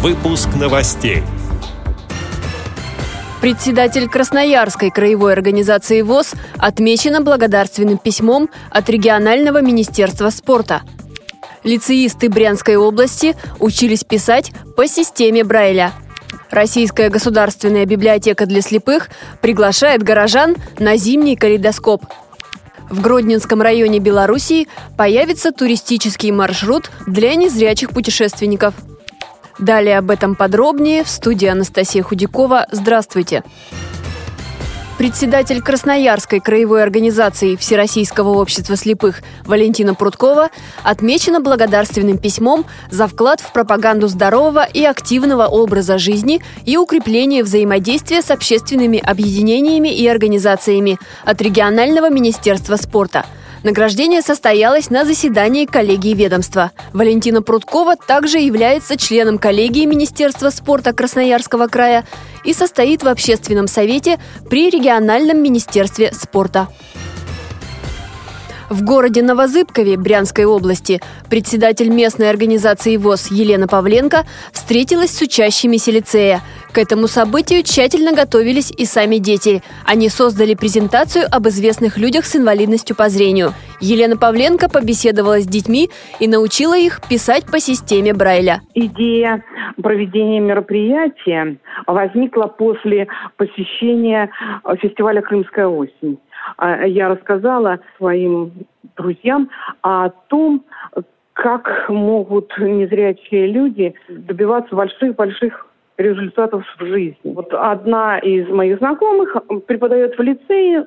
Выпуск новостей. Председатель Красноярской краевой организации ВОЗ отмечена благодарственным письмом от регионального министерства спорта. Лицеисты Брянской области учились писать по системе Брайля. Российская государственная библиотека для слепых приглашает горожан на зимний калейдоскоп. В Гродненском районе Белоруссии появится туристический маршрут для незрячих путешественников – Далее об этом подробнее в студии Анастасия Худякова. Здравствуйте. Председатель Красноярской краевой организации Всероссийского общества слепых Валентина Прудкова отмечена благодарственным письмом за вклад в пропаганду здорового и активного образа жизни и укрепление взаимодействия с общественными объединениями и организациями от регионального министерства спорта – Награждение состоялось на заседании коллегии ведомства. Валентина Прудкова также является членом коллегии Министерства спорта Красноярского края и состоит в общественном совете при региональном министерстве спорта. В городе Новозыбкове Брянской области председатель местной организации ВОЗ Елена Павленко встретилась с учащимися лицея. К этому событию тщательно готовились и сами дети. Они создали презентацию об известных людях с инвалидностью по зрению. Елена Павленко побеседовала с детьми и научила их писать по системе Брайля. Идея проведения мероприятия возникла после посещения фестиваля «Крымская осень». А, я рассказала своим друзьям о том, как могут незрячие люди добиваться больших-больших результатов в жизни. Вот одна из моих знакомых преподает в лицее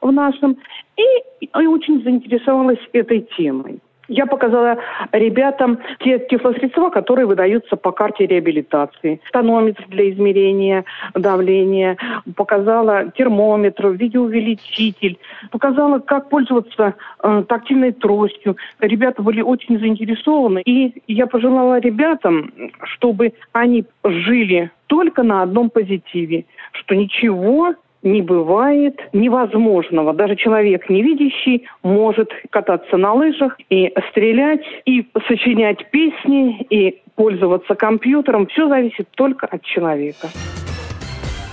в нашем и, и очень заинтересовалась этой темой. Я показала ребятам те тифлосредства, которые выдаются по карте реабилитации. Тонометр для измерения давления, показала термометр, видеоувеличитель, показала, как пользоваться э, тактильной тростью. Ребята были очень заинтересованы. И я пожелала ребятам, чтобы они жили только на одном позитиве, что ничего не бывает невозможного. Даже человек невидящий может кататься на лыжах и стрелять, и сочинять песни, и пользоваться компьютером. Все зависит только от человека.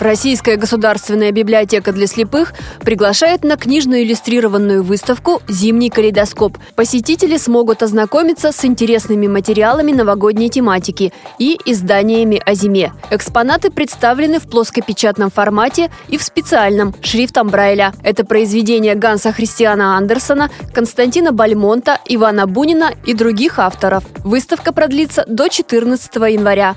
Российская государственная библиотека для слепых приглашает на книжно-иллюстрированную выставку «Зимний калейдоскоп». Посетители смогут ознакомиться с интересными материалами новогодней тематики и изданиями о зиме. Экспонаты представлены в плоскопечатном формате и в специальном шрифтом Брайля. Это произведения Ганса Христиана Андерсона, Константина Бальмонта, Ивана Бунина и других авторов. Выставка продлится до 14 января.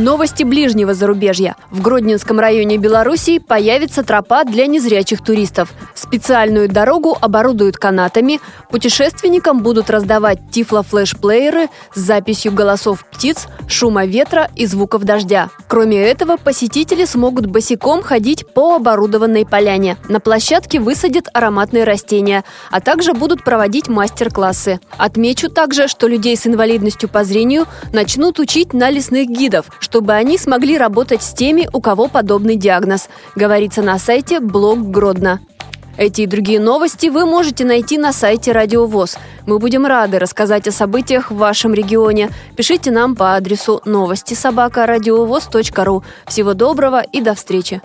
Новости ближнего зарубежья. В Гродненском районе Белоруссии появится тропа для незрячих туристов. Специальную дорогу оборудуют канатами. Путешественникам будут раздавать тифло-флеш-плееры с записью голосов птиц, шума ветра и звуков дождя. Кроме этого, посетители смогут босиком ходить по оборудованной поляне. На площадке высадят ароматные растения, а также будут проводить мастер-классы. Отмечу также, что людей с инвалидностью по зрению начнут учить на лесных гидов, чтобы они смогли работать с теми, у кого подобный диагноз, говорится на сайте Блог Гродно. Эти и другие новости вы можете найти на сайте Радио ВОЗ. Мы будем рады рассказать о событиях в вашем регионе. Пишите нам по адресу новости собака ру. Всего доброго и до встречи!